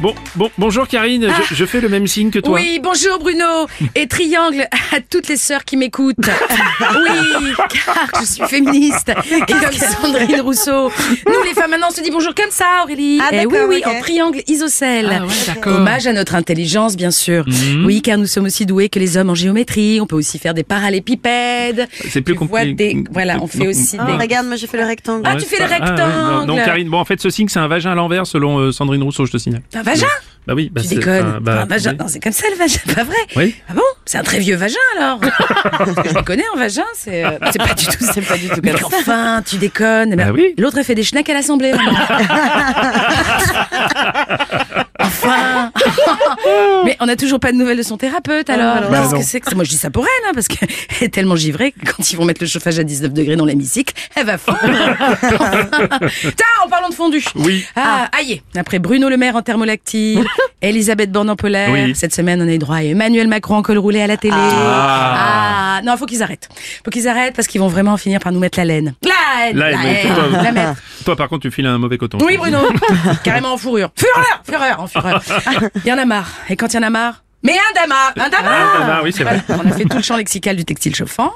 bon, bon, bonjour Karine, je, je fais le même signe que toi. Oui, bonjour Bruno et triangle à toutes les sœurs qui m'écoutent. Oui, car je suis féministe et comme Sandrine Rousseau. Nous les femmes maintenant on se dit bonjour comme ça Aurélie. Ah, Eh oui, oui, en triangle isocèle. Ah ouais. Hommage à notre intelligence bien sûr. Mhm. Oui, car nous sommes aussi doués que les hommes en géométrie. On peut aussi faire des parallélépipèdes. C'est plus compliqué. des- Voilà, on fait Non, aussi Oh, des... regarde, moi j'ai fait le rectangle. Ah, tu fais le pas- ouais, rectangle. non, non, Karine, bon en fait ce signe c'est un vagin à l'envers selon euh, Sandrine Rousseau, je te signale. Vagin Bah oui, bah Tu déconnes. enfin, bah, un vagin. oui. Non, c'est comme ça le vagin, pas vrai Oui. Ah bon? C'est un très vieux vagin alors Parce que Je les connais en vagin, c'est euh, c'est pas du tout, c'est pas du tout comme ça. Enfin, tu déconnes. Bah oui. L'autre fait des schnecks à l'assemblée. maman. enfin. Mais on n'a toujours pas de nouvelles de son thérapeute alors. alors. Qu'est-ce Bah que c'est Moi je dis ça pour elle, hein, parce qu'elle est tellement givrée que quand ils vont mettre le chauffage à 19 degrés dans l'hémicycle, elle va fondre. Tiens, en parlant de fondu. Oui. Ah, aïe. Après Bruno Le Maire en thermolactyle, Elisabeth Borne en polaire. Oui. Cette semaine, on a eu droit à Emmanuel Macron en col roulé à la télé. Ah. Ah, non, faut qu'ils arrêtent. Faut qu'ils arrêtent parce qu'ils vont vraiment finir par nous mettre la laine. La la mais haine, toi, la toi, par contre tu files un mauvais coton. Oui, Bruno. Carrément en fourrure. Fureur, fureur, en fureur. Il y en a marre. Et quand il y en a marre, mais un dama, un dama. Bah, oui, c'est vrai. Voilà, on a fait tout le champ lexical du textile chauffant.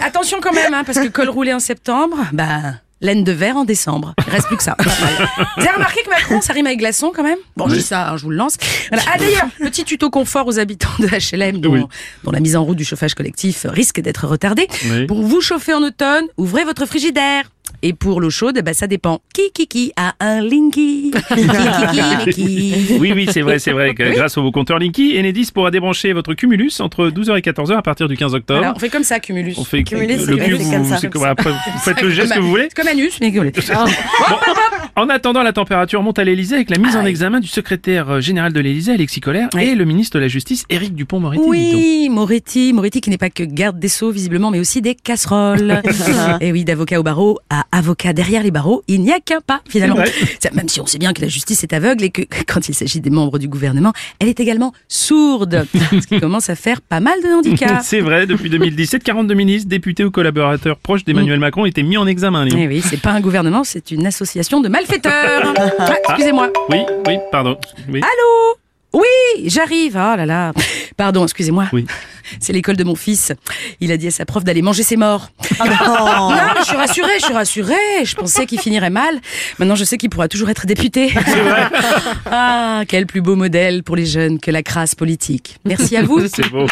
Attention quand même, hein, parce que col roulé en septembre, bah. Laine de verre en décembre. Il reste plus que ça. Vous avez remarqué que Macron, ça rime avec glaçon quand même? Bon, je dis ça, hein, je vous le lance. Voilà. Ah d'ailleurs, petit tuto confort aux habitants de HLM dont, Oui. dont la mise en route du chauffage collectif risque d'être retardée. Oui. Pour vous chauffer en automne, ouvrez votre frigidaire. Et pour l'eau chaude, bah, ça dépend. Qui, qui, qui a un Linky Qui, qui, qui, mais qui Oui, oui, c'est vrai, c'est vrai que grâce au compteur Linky, Enedis pourra débrancher votre Cumulus entre 12h et 14h à partir du 15 octobre. Alors, on fait comme ça, Cumulus. on fait Cumulus, le comme vous, ça. comme- après, vous faites le geste que vous voulez. C'est comme Anus, mais que En attendant, la température monte à l'Elysée avec la mise en examen du secrétaire euh, général de l'Elysée, Alexis Collère, Oui. et le ministre de la Justice, Éric Dupont-Moretti. Oui, Moretti, Moretti qui n'est pas que garde des sceaux visiblement, mais aussi des casseroles. et oui, d'avocat au barreau à avocat derrière les barreaux, il n'y a qu'un pas finalement. Même si on sait bien que la justice est aveugle et que quand il s'agit des membres du gouvernement, elle est également sourde, ce qui commence à faire pas mal de handicaps. C'est vrai, depuis 2017, 42 ministres, députés ou collaborateurs proches d'Emmanuel Macron étaient mis en examen. Léon. Eh oui, c'est pas un gouvernement, c'est une association de malfaiteurs. Ah, excusez-moi. Oui, oui, pardon. Oui. Allô? Oui, j'arrive. Oh là là. Pardon, excusez-moi. Oui. C'est l'école de mon fils. Il a dit à sa prof d'aller manger ses morts. Oh. Non, mais je suis rassurée, je suis rassurée. Je pensais qu'il finirait mal. Maintenant, je sais qu'il pourra toujours être député. ah, quel plus beau modèle pour les jeunes que la crasse politique. Merci à vous. C'est beau.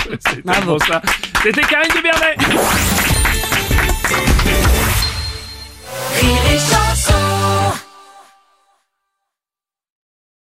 C'était Karine Dubernet.